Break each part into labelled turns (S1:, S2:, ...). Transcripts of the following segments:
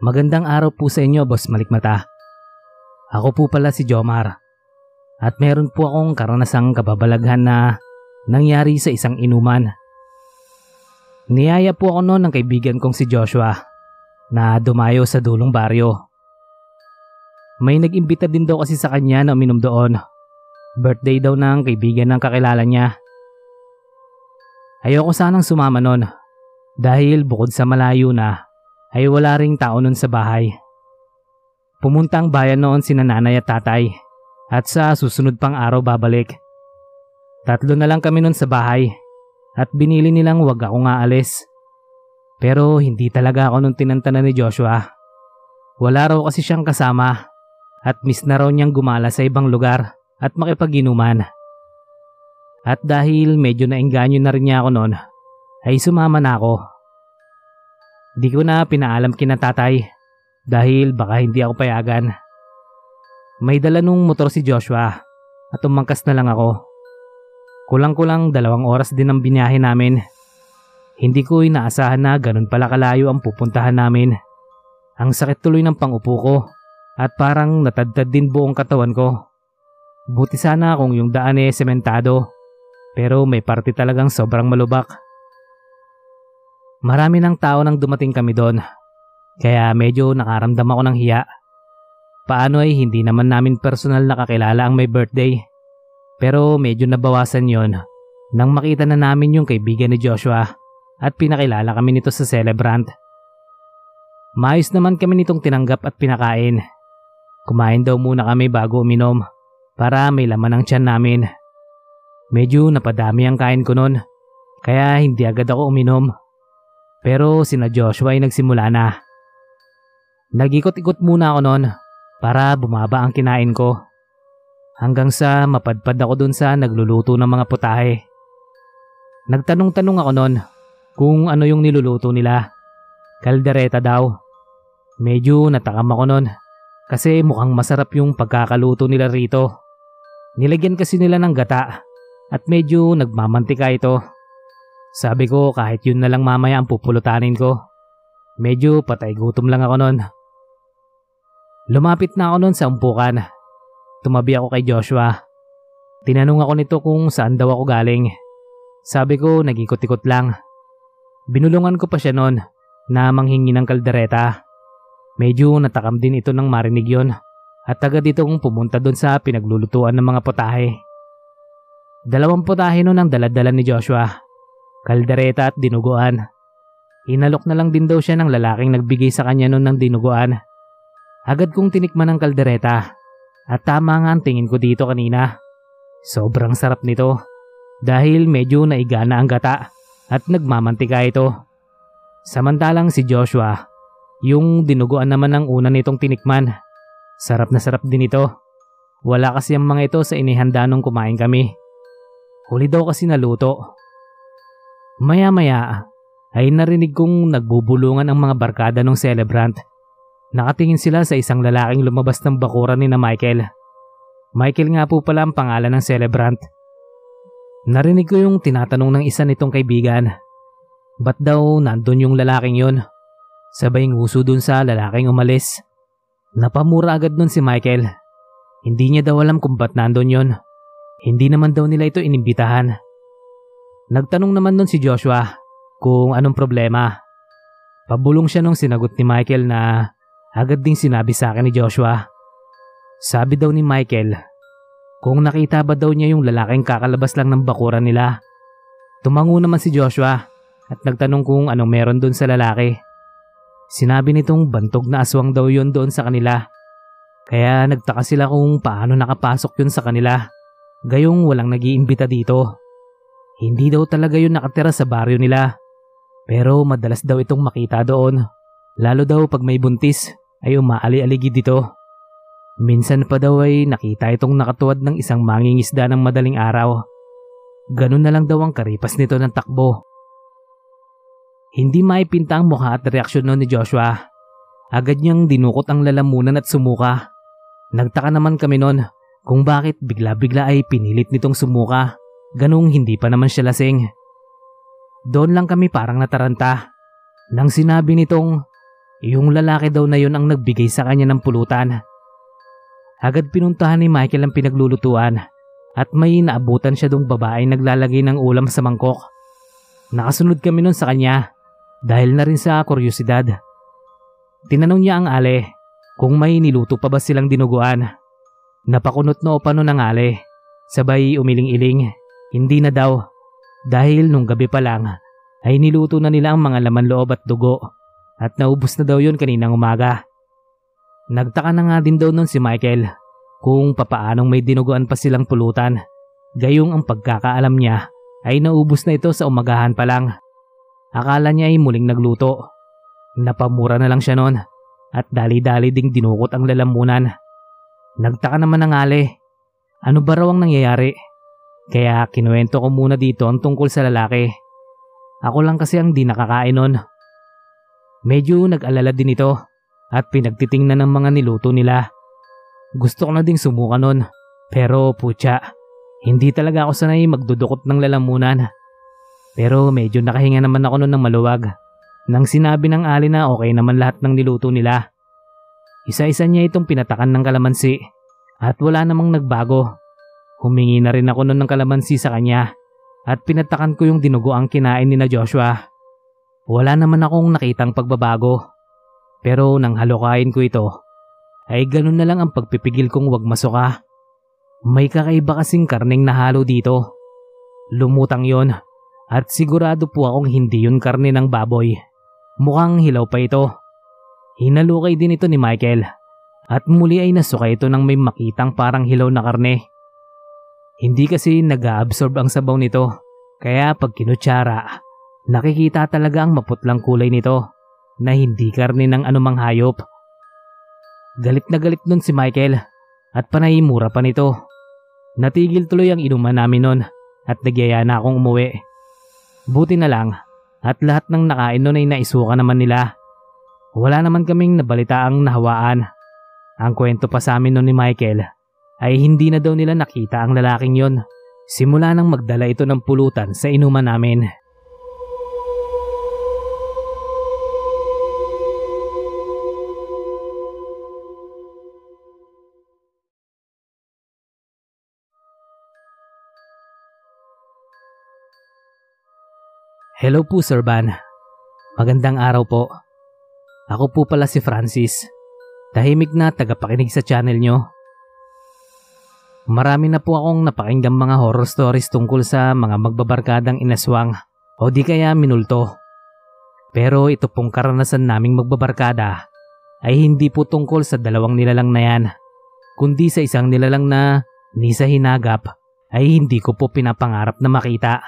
S1: Magandang araw po sa inyo, Boss Malikmata. Ako po pala si Jomar. At meron po akong karanasang kababalaghan na nangyari sa isang inuman. Niyaya po ako noon ng kaibigan kong si Joshua na dumayo sa dulong baryo. May nag-imbita din daw kasi sa kanya na uminom doon. Birthday daw ng kaibigan ng kakilala niya. Ayoko sanang sumama noon dahil bukod sa malayo na ay wala ring tao nun sa bahay. Pumunta ang bayan noon si nanay at tatay at sa susunod pang araw babalik. Tatlo na lang kami nun sa bahay at binili nilang wag ako nga alis. Pero hindi talaga ako nung tinantanan ni Joshua. Wala raw kasi siyang kasama at miss na raw niyang gumala sa ibang lugar at makipag-inuman. At dahil medyo nainganyo na rin niya ako noon, ay sumama na ako. Di ko na pinaalam kina tatay dahil baka hindi ako payagan. May dala nung motor si Joshua at umangkas na lang ako. Kulang-kulang dalawang oras din ang biniyahe namin. Hindi ko inaasahan na ganun pala kalayo ang pupuntahan namin. Ang sakit tuloy ng pangupo ko at parang natadtad din buong katawan ko. Buti sana kung yung daan ay sementado pero may parte talagang sobrang malubak. Marami ng tao nang dumating kami doon. Kaya medyo nakaramdam ako ng hiya. Paano ay hindi naman namin personal nakakilala ang may birthday. Pero medyo nabawasan yon nang makita na namin yung kaibigan ni Joshua at pinakilala kami nito sa celebrant. Maayos naman kami nitong tinanggap at pinakain. Kumain daw muna kami bago uminom para may laman ang tiyan namin. Medyo napadami ang kain ko noon kaya hindi agad ako uminom. Pero sina Joshua ay nagsimula na. Nagikot-ikot muna ako noon para bumaba ang kinain ko. Hanggang sa mapadpad ako dun sa nagluluto ng mga putahe. Nagtanong-tanong ako noon kung ano yung niluluto nila. Kaldereta daw. Medyo natakam ako noon kasi mukhang masarap yung pagkakaluto nila rito. Nilagyan kasi nila ng gata at medyo nagmamantika ito. Sabi ko kahit yun na lang mamaya ang pupulutanin ko. Medyo patay gutom lang ako noon. Lumapit na ako noon sa umpukan. Tumabi ako kay Joshua. Tinanong ako nito kung saan daw ako galing. Sabi ko nagikot-ikot lang. Binulungan ko pa siya noon na manghingi ng kaldereta. Medyo natakam din ito ng marinig yon at agad itong pumunta doon sa pinaglulutuan ng mga potahe. Dalawang potahe noon ang daladala ni Joshua kaldereta at dinuguan. Inalok na lang din daw siya ng lalaking nagbigay sa kanya noon ng dinuguan. Agad kong tinikman ng kaldereta at tama nga ang tingin ko dito kanina. Sobrang sarap nito dahil medyo naigana ang gata at nagmamantika ito. Samantalang si Joshua, yung dinuguan naman ang una nitong tinikman. Sarap na sarap din ito. Wala kasi ang mga ito sa inihanda nung kumain kami. Huli daw kasi naluto Maya-maya ay narinig kong nagbubulungan ang mga barkada ng celebrant. Nakatingin sila sa isang lalaking lumabas ng bakuran ni na Michael. Michael nga po pala ang pangalan ng celebrant. Narinig ko yung tinatanong ng isa nitong kaibigan. Ba't daw nandun yung lalaking yun? Sabay nguso dun sa lalaking umalis. Napamura agad nun si Michael. Hindi niya daw alam kung ba't nandun yun. Hindi naman daw nila ito inimbitahan. Nagtanong naman nun si Joshua kung anong problema. Pabulong siya nung sinagot ni Michael na agad ding sinabi sa akin ni Joshua. Sabi daw ni Michael, kung nakita ba daw niya yung lalaking kakalabas lang ng bakuran nila. Tumango naman si Joshua at nagtanong kung anong meron doon sa lalaki. Sinabi nitong bantog na aswang daw yon doon sa kanila. Kaya nagtaka sila kung paano nakapasok yun sa kanila. Gayong walang nag-iimbita dito. Hindi daw talaga yun nakatira sa baryo nila. Pero madalas daw itong makita doon. Lalo daw pag may buntis ay umaali-aligi dito. Minsan pa daw ay nakita itong nakatuwad ng isang mangingisda ng madaling araw. Ganun na lang daw ang karipas nito ng takbo. Hindi maipinta ang mukha at reaksyon noon ni Joshua. Agad niyang dinukot ang lalamunan at sumuka. Nagtaka naman kami noon kung bakit bigla-bigla ay pinilit nitong sumuka. Ganong hindi pa naman siya lasing. Doon lang kami parang nataranta. Nang sinabi nitong, yung lalaki daw na yun ang nagbigay sa kanya ng pulutan. Agad pinuntahan ni Michael ang pinaglulutuan at may naabutan siya dong babae naglalagay ng ulam sa mangkok. Nakasunod kami nun sa kanya dahil na rin sa kuryosidad. Tinanong niya ang ale kung may niluto pa ba silang dinuguan. Napakunot na pa nun ang ale, sabay umiling-iling, hindi na daw dahil nung gabi pa lang ay niluto na nila ang mga laman loob at dugo at naubos na daw yun kaninang umaga. Nagtaka na nga din daw nun si Michael kung papaanong may dinuguan pa silang pulutan. Gayong ang pagkakaalam niya ay naubos na ito sa umagahan pa lang. Akala niya ay muling nagluto. Napamura na lang siya noon at dali-dali ding dinukot ang lalamunan. Nagtaka naman ng ale. Ano ba raw ang nangyayari? Kaya kinuwento ko muna dito ang tungkol sa lalaki. Ako lang kasi ang di nakakain nun. Medyo nag-alala din ito at pinagtitingnan ng mga niluto nila. Gusto ko na ding sumuka nun pero putya, hindi talaga ako sanay magdudukot ng lalamunan. Pero medyo nakahinga naman ako nun ng maluwag nang sinabi ng ali na okay naman lahat ng niluto nila. Isa-isa niya itong pinatakan ng kalamansi at wala namang nagbago. Humingi na rin ako nun ng kalamansi sa kanya at pinatakan ko yung dinugo ang kinain ni na Joshua. Wala naman akong nakitang pagbabago. Pero nang halukain ko ito, ay ganun na lang ang pagpipigil kong wag masuka. May kakaiba kasing karneng nahalo dito. Lumutang yon at sigurado po akong hindi yun karne ng baboy. Mukhang hilaw pa ito. Hinalukay din ito ni Michael at muli ay nasuka ito nang may makitang parang hilaw na karne. Hindi kasi nag-absorb ang sabaw nito kaya pag kinutsara Nakikita talaga ang maputlang kulay nito na hindi karne ng anumang hayop. Galit na galit nun si Michael at panay mura pa nito. Natigil tuloy ang inuman namin nun at nagyaya na akong umuwi. Buti na lang at lahat ng nakain nun ay naisuka naman nila. Wala naman kaming nabalita ang nahawaan. Ang kwento pa sa amin nun ni Michael ay hindi na daw nila nakita ang lalaking yon. Simula nang magdala ito ng pulutan sa inuman namin. Hello po Sir Van. Magandang araw po. Ako po pala si Francis. Tahimik na tagapakinig sa channel nyo. Marami na po akong napakinggang mga horror stories tungkol sa mga magbabarkadang inaswang o di kaya minulto. Pero ito pong karanasan naming magbabarkada ay hindi po tungkol sa dalawang nilalang na yan, kundi sa isang nilalang na ni sa hinagap ay hindi ko po pinapangarap na makita.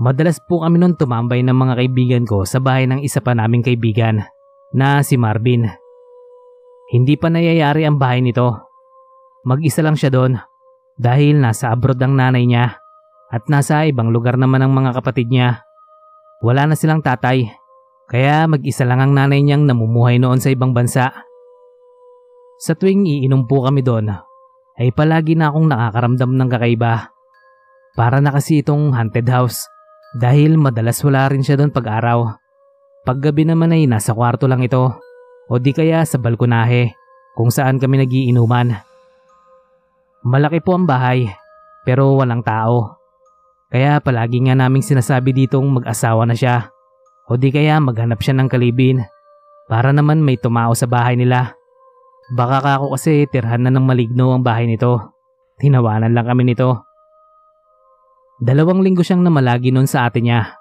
S1: Madalas po kami noon tumambay ng mga kaibigan ko sa bahay ng isa pa naming kaibigan na si Marvin. Hindi pa nayayari ang bahay nito. Mag-isa lang siya doon dahil nasa abroad ang nanay niya at nasa ibang lugar naman ang mga kapatid niya. Wala na silang tatay kaya mag-isa lang ang nanay niyang namumuhay noon sa ibang bansa. Sa tuwing iinom po kami doon ay palagi na akong nakakaramdam ng kakaiba. Para na kasi itong haunted house dahil madalas wala rin siya doon pag-araw. Paggabi naman ay nasa kwarto lang ito o di kaya sa balkonahe kung saan kami nagiinuman. Malaki po ang bahay pero walang tao. Kaya palagi nga naming sinasabi ditong mag-asawa na siya o di kaya maghanap siya ng kalibin para naman may tumao sa bahay nila. Baka ka ako kasi tirhan na ng maligno ang bahay nito. Tinawanan lang kami nito. Dalawang linggo siyang namalagi noon sa ate niya.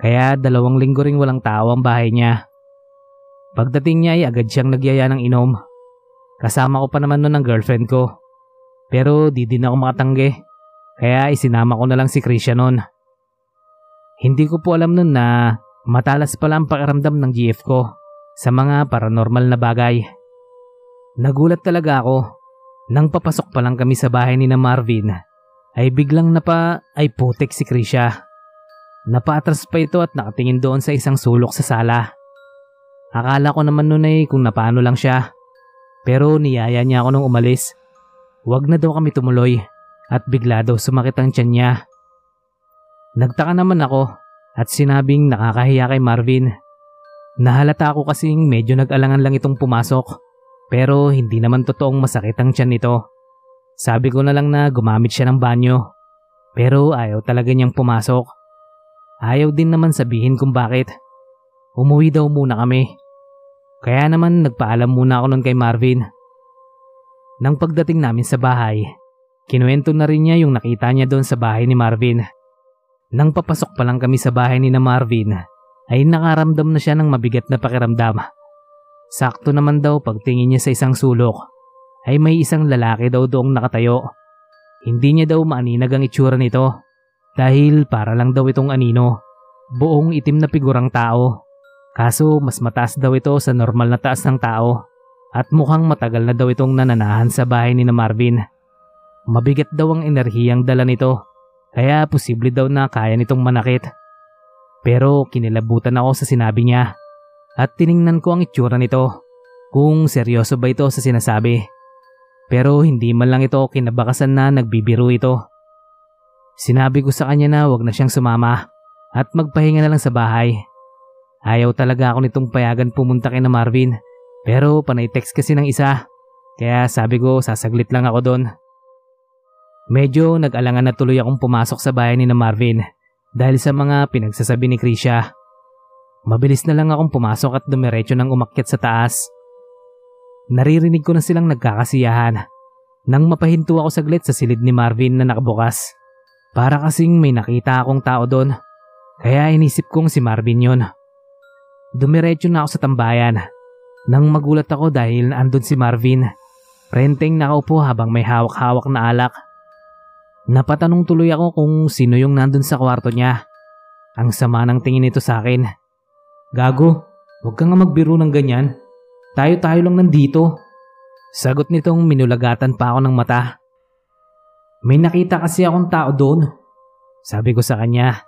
S1: Kaya dalawang linggo ring walang tao ang bahay niya. Pagdating niya ay agad siyang nagyaya ng inom. Kasama ko pa naman noon ang girlfriend ko. Pero di din ako makatanggi. Kaya isinama ko na lang si Krisha noon. Hindi ko po alam noon na matalas pala ang pakiramdam ng GF ko sa mga paranormal na bagay. Nagulat talaga ako nang papasok pa lang kami sa bahay ni na Marvin ay biglang napa ay putik si Krisha. Napaatras pa ito at nakatingin doon sa isang sulok sa sala. Akala ko naman noon ay kung napano lang siya. Pero niyaya niya ako nung umalis. Huwag na daw kami tumuloy at bigla daw sumakit ang tiyan niya. Nagtaka naman ako at sinabing nakakahiya kay Marvin. Nahalata ako kasing medyo nag-alangan lang itong pumasok pero hindi naman totoong masakit ang tiyan nito. Sabi ko na lang na gumamit siya ng banyo pero ayaw talaga niyang pumasok. Ayaw din naman sabihin kung bakit. Umuwi daw muna kami. Kaya naman nagpaalam muna ako nun kay Marvin. Nang pagdating namin sa bahay, kinuwento na rin niya yung nakita niya doon sa bahay ni Marvin. Nang papasok pa lang kami sa bahay ni na Marvin, ay nakaramdam na siya ng mabigat na pakiramdam. Sakto naman daw pagtingin niya sa isang sulok, ay may isang lalaki daw doong nakatayo. Hindi niya daw maaninag ang itsura nito dahil para lang daw itong anino. Buong itim na figurang tao. Kaso mas mataas daw ito sa normal na taas ng tao at mukhang matagal na daw itong nananahan sa bahay ni na Marvin. Mabigat daw ang enerhiyang dala nito, kaya posible daw na kaya nitong manakit. Pero kinilabutan ako sa sinabi niya at tiningnan ko ang itsura nito kung seryoso ba ito sa sinasabi. Pero hindi man lang ito kinabakasan na nagbibiro ito. Sinabi ko sa kanya na wag na siyang sumama at magpahinga na lang sa bahay. Ayaw talaga ako nitong payagan pumunta kay na Marvin pero panay text kasi ng isa, kaya sabi ko sasaglit lang ako doon. Medyo nag-alangan na tuloy akong pumasok sa bahay ni na Marvin dahil sa mga pinagsasabi ni Krisha. Mabilis na lang akong pumasok at dumiretso ng umakyat sa taas. Naririnig ko na silang nagkakasiyahan nang mapahinto ako saglit sa silid ni Marvin na nakabukas. Para kasing may nakita akong tao doon, kaya inisip kong si Marvin yon. Dumiretso na ako sa tambayan nang magulat ako dahil andun si Marvin, renteng nakaupo habang may hawak-hawak na alak. Napatanong tuloy ako kung sino yung nandun sa kwarto niya. Ang sama ng tingin nito sa akin. Gago, huwag ka nga magbiro ng ganyan. Tayo-tayo lang nandito. Sagot nitong minulagatan pa ako ng mata. May nakita kasi akong tao doon. Sabi ko sa kanya.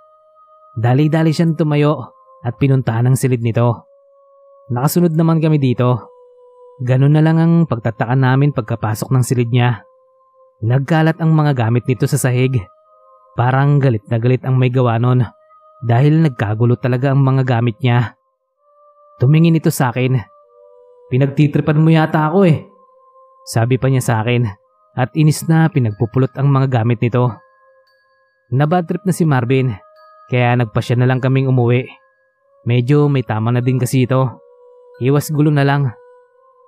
S1: Dali-dali siyang tumayo at pinuntahan ang silid nito. Nakasunod naman kami dito. Ganun na lang ang pagtataka namin pagkapasok ng silid niya. Nagkalat ang mga gamit nito sa sahig. Parang galit na galit ang may gawa nun dahil nagkagulo talaga ang mga gamit niya. Tumingin ito sa akin. Pinagtitripan mo yata ako eh. Sabi pa niya sa akin at inis na pinagpupulot ang mga gamit nito. Nabad trip na si Marvin kaya nagpasya na lang kaming umuwi. Medyo may tama na din kasi ito. Iwas gulo na lang.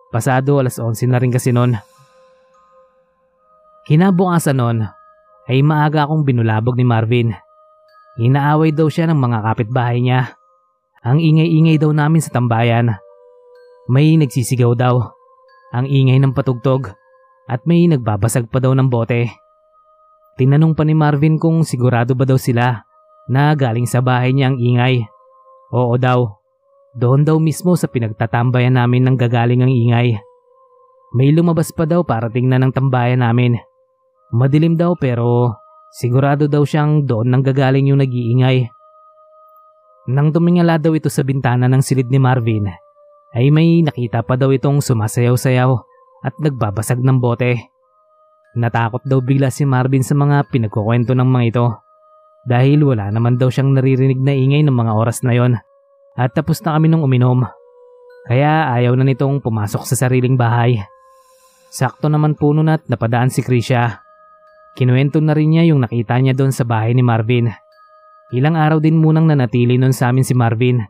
S1: Pasado alas 11 na rin kasi noon. Kinabukasan noon ay maaga akong binulabog ni Marvin. Inaaway daw siya ng mga kapitbahay niya. Ang ingay-ingay daw namin sa tambayan. May nagsisigaw daw. Ang ingay ng patugtog at may nagbabasag pa daw ng bote. Tinanong pa ni Marvin kung sigurado ba daw sila na galing sa bahay niya ang ingay. Oo daw. Doon daw mismo sa pinagtatambayan namin ng gagaling ang ingay. May lumabas pa daw para tingnan ng tambayan namin. Madilim daw pero sigurado daw siyang doon nang gagaling yung nag-iingay. Nang tumingala daw ito sa bintana ng silid ni Marvin, ay may nakita pa daw itong sumasayaw-sayaw at nagbabasag ng bote. Natakot daw bigla si Marvin sa mga pinagkukwento ng mga ito dahil wala naman daw siyang naririnig na ingay ng mga oras na yon. At tapos na kami nung uminom. Kaya ayaw na nitong pumasok sa sariling bahay. Sakto naman po nun at napadaan si Krisha. Kinuwento na rin niya yung nakita niya doon sa bahay ni Marvin. Ilang araw din munang nanatili nun sa amin si Marvin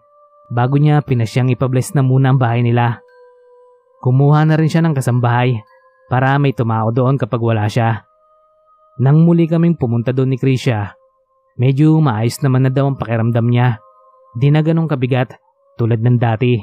S1: bago niya pinasyang ipabless na muna ang bahay nila. Kumuha na rin siya ng kasambahay para may tumao doon kapag wala siya. Nang muli kaming pumunta doon ni Krisha, medyo maayos naman na daw ang pakiramdam niya. Di na ganong kabigat tulad ng dati.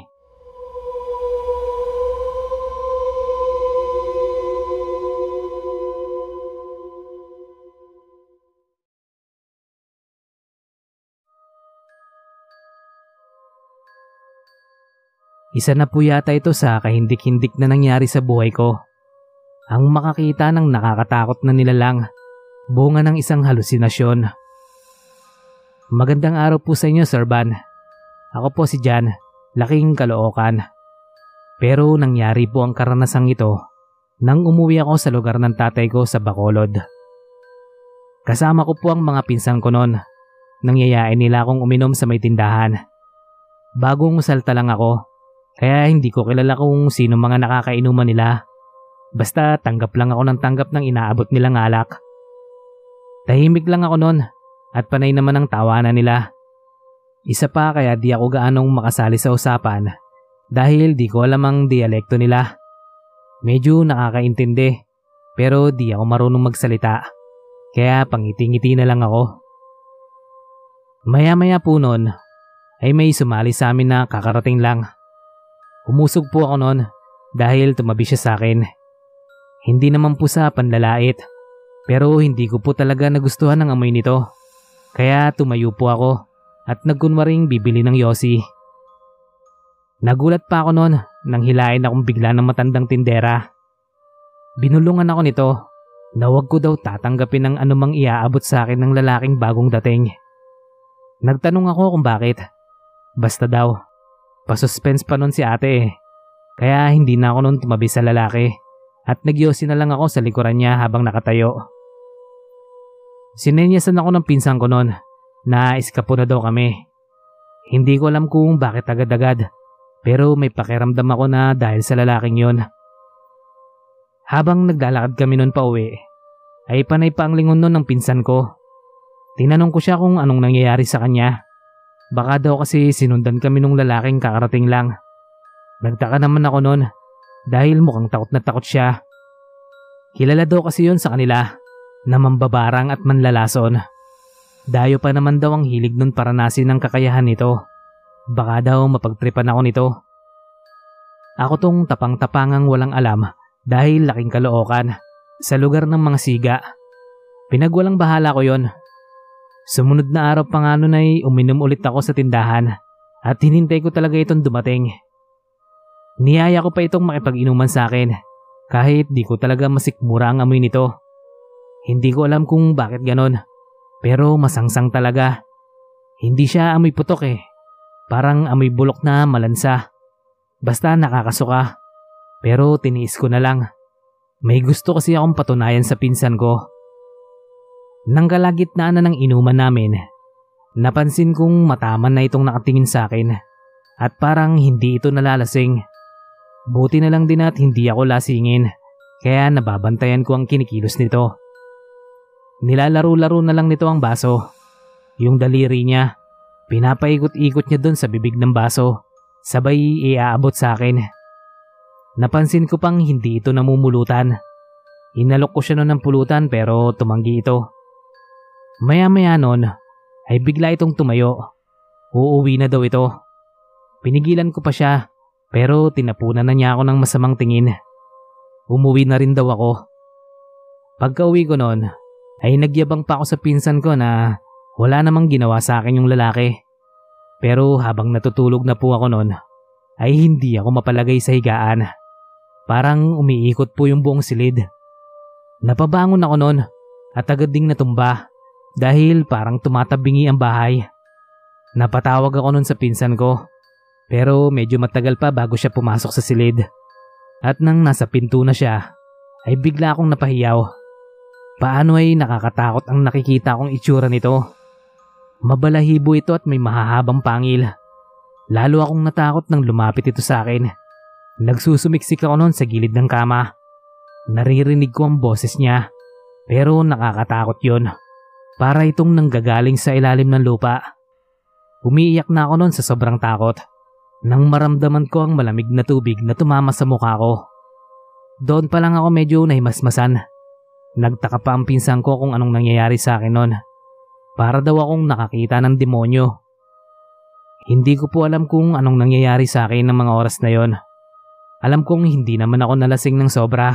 S1: Isa na po yata ito sa kahindik-hindik na nangyari sa buhay ko. Ang makakita ng nakakatakot na nilalang, bunga ng isang halusinasyon. Magandang araw po sa inyo, Sir Van. Ako po si Jan, laking kalookan. Pero nangyari po ang karanasang ito nang umuwi ako sa lugar ng tatay ko sa Bacolod. Kasama ko po ang mga pinsan ko noon. Nangyayain nila akong uminom sa may tindahan. Bagong salta lang ako, kaya hindi ko kilala kung sino mga nakakainuman nila. Basta tanggap lang ako ng tanggap ng inaabot nilang alak. Tahimik lang ako noon at panay naman ang tawanan nila. Isa pa kaya di ako gaanong makasali sa usapan dahil di ko alam ang dialekto nila. Medyo nakakaintindi pero di ako marunong magsalita kaya pangiti-ngiti na lang ako. Maya-maya po noon ay may sumali sa amin na kakarating lang. Umusog po ako noon dahil tumabi siya sa akin. Hindi naman po sa panlalait pero hindi ko po talaga nagustuhan ang amoy nito. Kaya tumayo po ako at nagkunwaring bibili ng yosi. Nagulat pa ako noon nang hilain akong bigla ng matandang tindera. Binulungan ako nito na wag ko daw tatanggapin ng anumang iaabot sa akin ng lalaking bagong dating. Nagtanong ako kung bakit. Basta daw, pasuspense pa nun si ate eh. Kaya hindi na ako nun tumabi sa lalaki at nagyosi na lang ako sa likuran niya habang nakatayo. Sinenyasan ako ng pinsan ko noon na iskapo na daw kami. Hindi ko alam kung bakit agad-agad pero may pakiramdam ako na dahil sa lalaking yon. Habang naglalakad kami noon pa uwi, ay panay pa ang lingon noon ng pinsan ko. Tinanong ko siya kung anong nangyayari sa kanya. Baka daw kasi sinundan kami nung lalaking kakarating lang. Nagtaka naman ako noon dahil mukhang takot na takot siya. Kilala daw kasi yon sa kanila na mambabarang at manlalason. Dayo pa naman daw ang hilig nun para nasin ang kakayahan nito. Baka daw mapagtripan ako nito. Ako tong tapang-tapangang walang alam dahil laking kalookan sa lugar ng mga siga. Pinagwalang bahala ko yon. Sumunod na araw pa nga nun ay uminom ulit ako sa tindahan at hinintay ko talaga itong dumating. Niyaya ko pa itong makipag-inuman sa akin kahit di ko talaga masikmura ang amoy nito. Hindi ko alam kung bakit ganon. Pero masangsang talaga. Hindi siya amoy putok eh. Parang amoy bulok na malansa. Basta nakakasuka. Pero tiniis ko na lang. May gusto kasi akong patunayan sa pinsan ko. Nang kalagitnaan na ng inuman namin, napansin kong mataman na itong nakatingin sa akin at parang hindi ito nalalasing. Buti na lang din at hindi ako lasingin kaya nababantayan ko ang kinikilos nito. Nilalaro-laro na lang nito ang baso. Yung daliri niya, pinapaikot-ikot niya doon sa bibig ng baso, sabay iaabot sa akin. Napansin ko pang hindi ito namumulutan. Inalok ko siya noon ng pulutan pero tumanggi ito. Maya-maya noon ay bigla itong tumayo. Uuwi na daw ito. Pinigilan ko pa siya pero tinapunan na niya ako ng masamang tingin. Umuwi na rin daw ako. Pagka uwi ko noon ay nagyabang pa ako sa pinsan ko na wala namang ginawa sa akin yung lalaki. Pero habang natutulog na po ako noon, ay hindi ako mapalagay sa higaan. Parang umiikot po yung buong silid. Napabangon ako noon at agad ding natumba dahil parang tumatabingi ang bahay. Napatawag ako noon sa pinsan ko pero medyo matagal pa bago siya pumasok sa silid. At nang nasa pinto na siya, ay bigla akong napahiyaw Paano ay nakakatakot ang nakikita kong itsura nito? Mabalahibo ito at may mahahabang pangil. Lalo akong natakot nang lumapit ito sa akin. Nagsusumiksik ako noon sa gilid ng kama. Naririnig ko ang boses niya. Pero nakakatakot yon. Para itong nanggagaling sa ilalim ng lupa. Umiiyak na ako noon sa sobrang takot. Nang maramdaman ko ang malamig na tubig na tumama sa mukha ko. Doon pa lang ako medyo nahimasmasan Nagtaka pa ang pinsan ko kung anong nangyayari sa akin noon. Para daw akong nakakita ng demonyo. Hindi ko po alam kung anong nangyayari sa akin ng mga oras na yon. Alam kong hindi naman ako nalasing ng sobra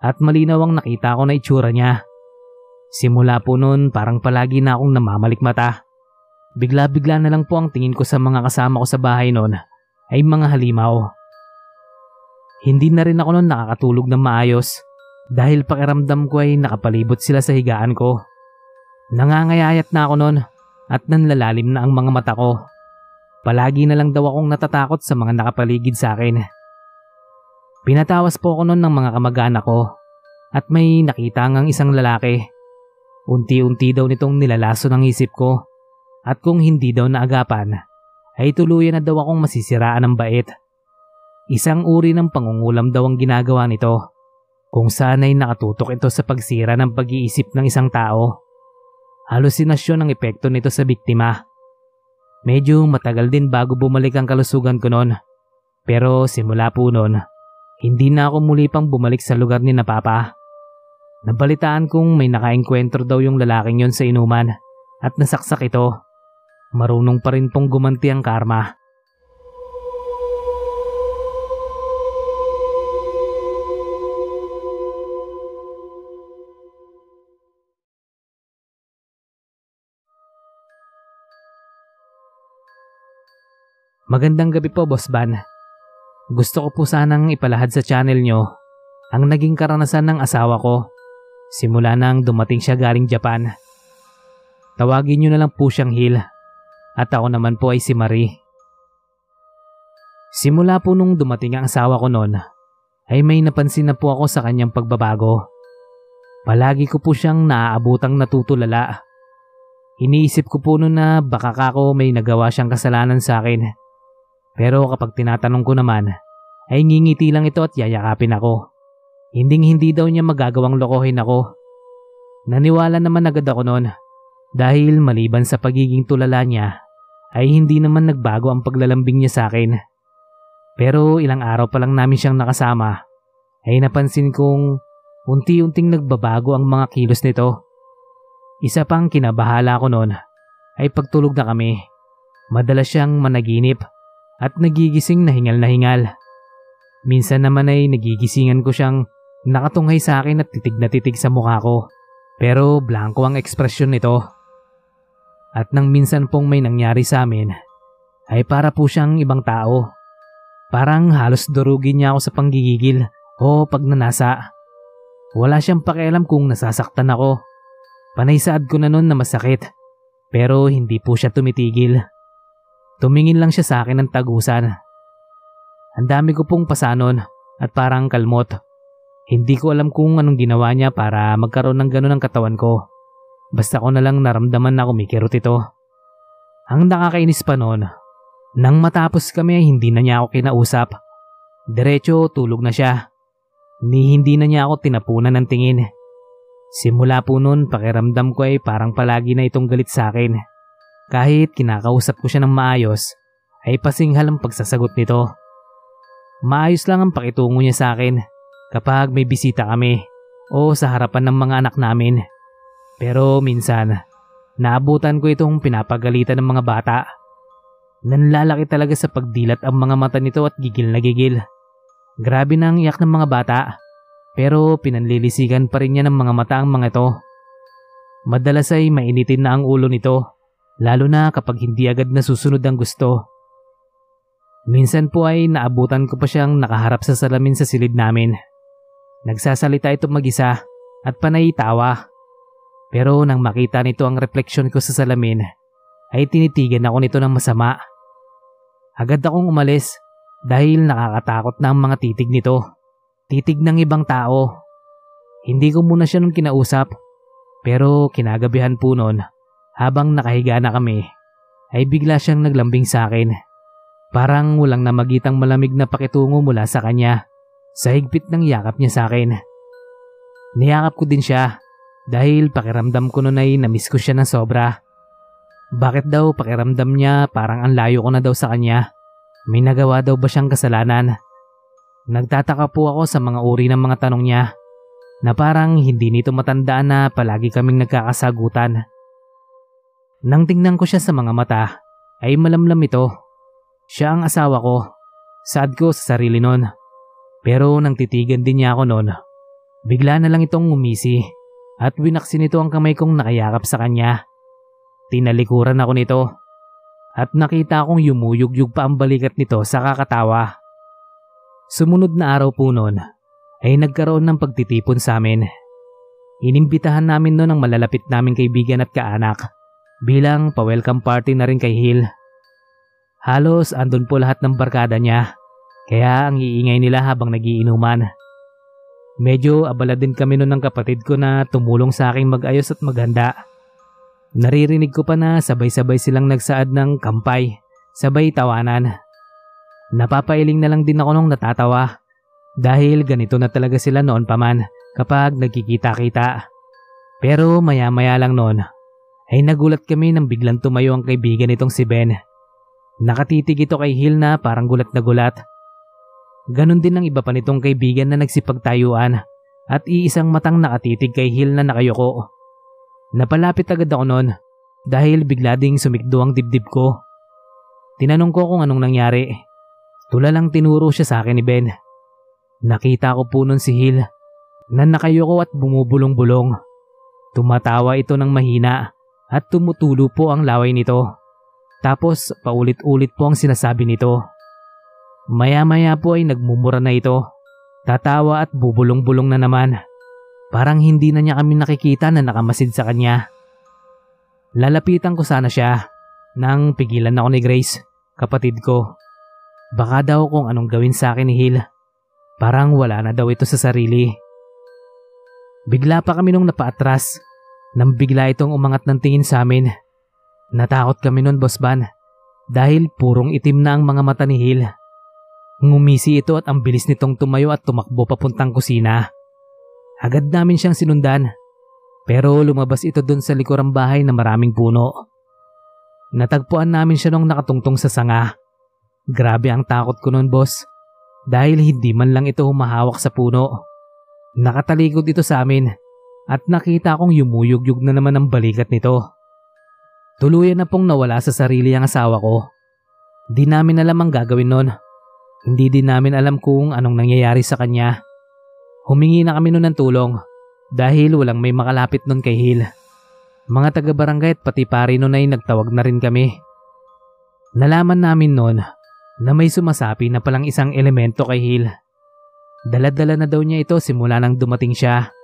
S1: at malinaw ang nakita ko na itsura niya. Simula po noon parang palagi na akong namamalik mata. Bigla-bigla na lang po ang tingin ko sa mga kasama ko sa bahay noon ay mga halimaw. Hindi na rin ako noon nakakatulog ng maayos dahil pakiramdam ko ay nakapalibot sila sa higaan ko. Nangangayayat na ako noon at nanlalalim na ang mga mata ko. Palagi na lang daw akong natatakot sa mga nakapaligid sa akin. Pinatawas po ako noon ng mga kamag-anak ko at may nakita ngang isang lalaki. Unti-unti daw nitong nilalaso ng isip ko at kung hindi daw naagapan ay tuluyan na daw akong masisiraan ng bait. Isang uri ng pangungulam daw ang ginagawa nito kung saan ay nakatutok ito sa pagsira ng pag-iisip ng isang tao. Halusinasyon ang epekto nito sa biktima. Medyo matagal din bago bumalik ang kalusugan ko noon. Pero simula po noon, hindi na ako muli pang bumalik sa lugar ni na Papa. Nabalitaan kong may nakaengkwentro daw yung lalaking yon sa inuman at nasaksak ito. Marunong pa rin pong gumanti ang karma. Magandang gabi po, Boss Ban. Gusto ko po sanang ipalahad sa channel nyo ang naging karanasan ng asawa ko simula nang dumating siya galing Japan. Tawagin nyo na lang po siyang Hil at ako naman po ay si Marie. Simula po nung dumating ang asawa ko noon ay may napansin na po ako sa kanyang pagbabago. Palagi ko po siyang naaabutang natutulala. Iniisip ko po noon na baka kako may nagawa siyang kasalanan sa akin pero kapag tinatanong ko naman, ay ngingiti lang ito at yayakapin ako. Hinding hindi daw niya magagawang lokohin ako. Naniwala naman agad ako noon dahil maliban sa pagiging tulala niya ay hindi naman nagbago ang paglalambing niya sa akin. Pero ilang araw pa lang namin siyang nakasama ay napansin kong unti-unting nagbabago ang mga kilos nito. Isa pang kinabahala ko noon ay pagtulog na kami. Madalas siyang managinip at nagigising na hingal na hingal. Minsan naman ay nagigisingan ko siyang nakatunghay sa akin at titig na titig sa mukha ko. Pero blanco ang ekspresyon nito. At nang minsan pong may nangyari sa amin, ay para po siyang ibang tao. Parang halos durugin niya ako sa panggigigil o pagnanasa. Wala siyang pakialam kung nasasaktan ako. Panay saad ko na noon na masakit. Pero hindi po siya tumitigil. Tumingin lang siya sa akin ng tagusan. Ang dami ko pong pasanon at parang kalmot. Hindi ko alam kung anong ginawa niya para magkaroon ng ganun ang katawan ko. Basta ko na lang naramdaman na kumikirot ito. Ang nakakainis pa noon, nang matapos kami ay hindi na niya ako kinausap. Diretso tulog na siya. Ni hindi na niya ako tinapunan ng tingin. Simula po noon pakiramdam ko ay parang palagi na itong galit sa akin. Kahit kinakausap ko siya ng maayos, ay pasinghal ang pagsasagot nito. Maayos lang ang pakitungo niya sa akin kapag may bisita kami o sa harapan ng mga anak namin. Pero minsan, naabutan ko itong pinapagalitan ng mga bata. Nanlalaki talaga sa pagdilat ang mga mata nito at gigil na gigil. Grabe na ang iyak ng mga bata, pero pinanlilisigan pa rin niya ng mga mata ang mga ito. Madalas ay mainitin na ang ulo nito lalo na kapag hindi agad nasusunod ang gusto. Minsan po ay naabutan ko pa siyang nakaharap sa salamin sa silid namin. Nagsasalita ito mag-isa at panay tawa. Pero nang makita nito ang refleksyon ko sa salamin, ay tinitigan ako nito ng masama. Agad akong umalis dahil nakakatakot na ang mga titig nito. Titig ng ibang tao. Hindi ko muna siya nung kinausap, pero kinagabihan po noon habang nakahiga na kami, ay bigla siyang naglambing sa akin. Parang walang namagitang malamig na pakitungo mula sa kanya sa higpit ng yakap niya sa akin. Niyakap ko din siya dahil pakiramdam ko noon ay namiss ko siya ng sobra. Bakit daw pakiramdam niya parang ang layo ko na daw sa kanya? May nagawa daw ba siyang kasalanan? Nagtataka po ako sa mga uri ng mga tanong niya na parang hindi nito matandaan na palagi kaming nagkakasagutan. Nang tingnan ko siya sa mga mata, ay malamlam ito. Siya ang asawa ko. Sad ko sa sarili nun. Pero nang titigan din niya ako noon, bigla na lang itong umisi at winaksin ito ang kamay kong nakayakap sa kanya. Tinalikuran ako nito at nakita kong yumuyugyug pa ang balikat nito sa kakatawa. Sumunod na araw po noon ay nagkaroon ng pagtitipon sa amin. Inimbitahan namin noon ang malalapit naming kaibigan at kaanak bilang pa-welcome party na rin kay Hill. Halos andun po lahat ng barkada niya, kaya ang iingay nila habang nagiinuman. Medyo abala din kami noon ng kapatid ko na tumulong sa aking mag-ayos at maghanda. Naririnig ko pa na sabay-sabay silang nagsaad ng kampay sabay tawanan. Napapailing na lang din ako nung natatawa dahil ganito na talaga sila noon pa man kapag nagkikita-kita. Pero maya-maya lang noon ay nagulat kami nang biglang tumayo ang kaibigan nitong si Ben. Nakatitig ito kay Hill na parang gulat na gulat. Ganon din ang iba pa nitong kaibigan na nagsipagtayuan at iisang matang nakatitig kay Hill na nakayoko. Napalapit agad ako noon dahil bigla ding sumikdo ang dibdib ko. Tinanong ko kung anong nangyari. Tula lang tinuro siya sa akin ni Ben. Nakita ko po nun si Hill na nakayoko at bumubulong-bulong. Tumatawa ito ng mahina at tumutulo po ang laway nito. Tapos paulit-ulit po ang sinasabi nito. Maya-maya po ay nagmumura na ito. Tatawa at bubulong-bulong na naman. Parang hindi na niya kami nakikita na nakamasid sa kanya. Lalapitan ko sana siya nang pigilan ako ni Grace, kapatid ko. Baka daw kung anong gawin sa akin ni Hill. Parang wala na daw ito sa sarili. Bigla pa kami nung napaatras nang bigla itong umangat ng tingin sa amin. Natakot kami nun, Boss Van, dahil purong itim na ang mga mata ni Hill. Ngumisi ito at ang bilis nitong tumayo at tumakbo papuntang kusina. Agad namin siyang sinundan, pero lumabas ito dun sa likurang bahay na maraming puno. Natagpuan namin siya nung nakatungtong sa sanga. Grabe ang takot ko nun, boss, dahil hindi man lang ito humahawak sa puno. Nakatalikod ito sa amin at nakita kong yumuyugyug na naman ang balikat nito. Tuluyan na pong nawala sa sarili ang asawa ko. Di namin alam ang gagawin nun. Hindi din namin alam kung anong nangyayari sa kanya. Humingi na kami nun ng tulong dahil walang may makalapit nun kay Hill. Mga taga-barangay at pati pari nun ay nagtawag na rin kami. Nalaman namin nun na may sumasapi na palang isang elemento kay Hill. Daladala na daw niya ito simula nang dumating siya.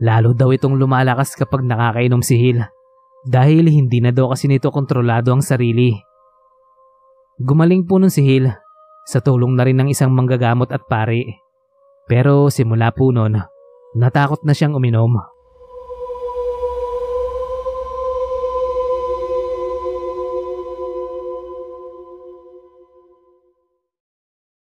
S1: Lalo daw itong lumalakas kapag nakakainom si Hill dahil hindi na daw kasi nito kontrolado ang sarili. Gumaling po nun si Hill sa tulong na rin ng isang manggagamot at pari. Pero simula po nun, natakot na siyang uminom.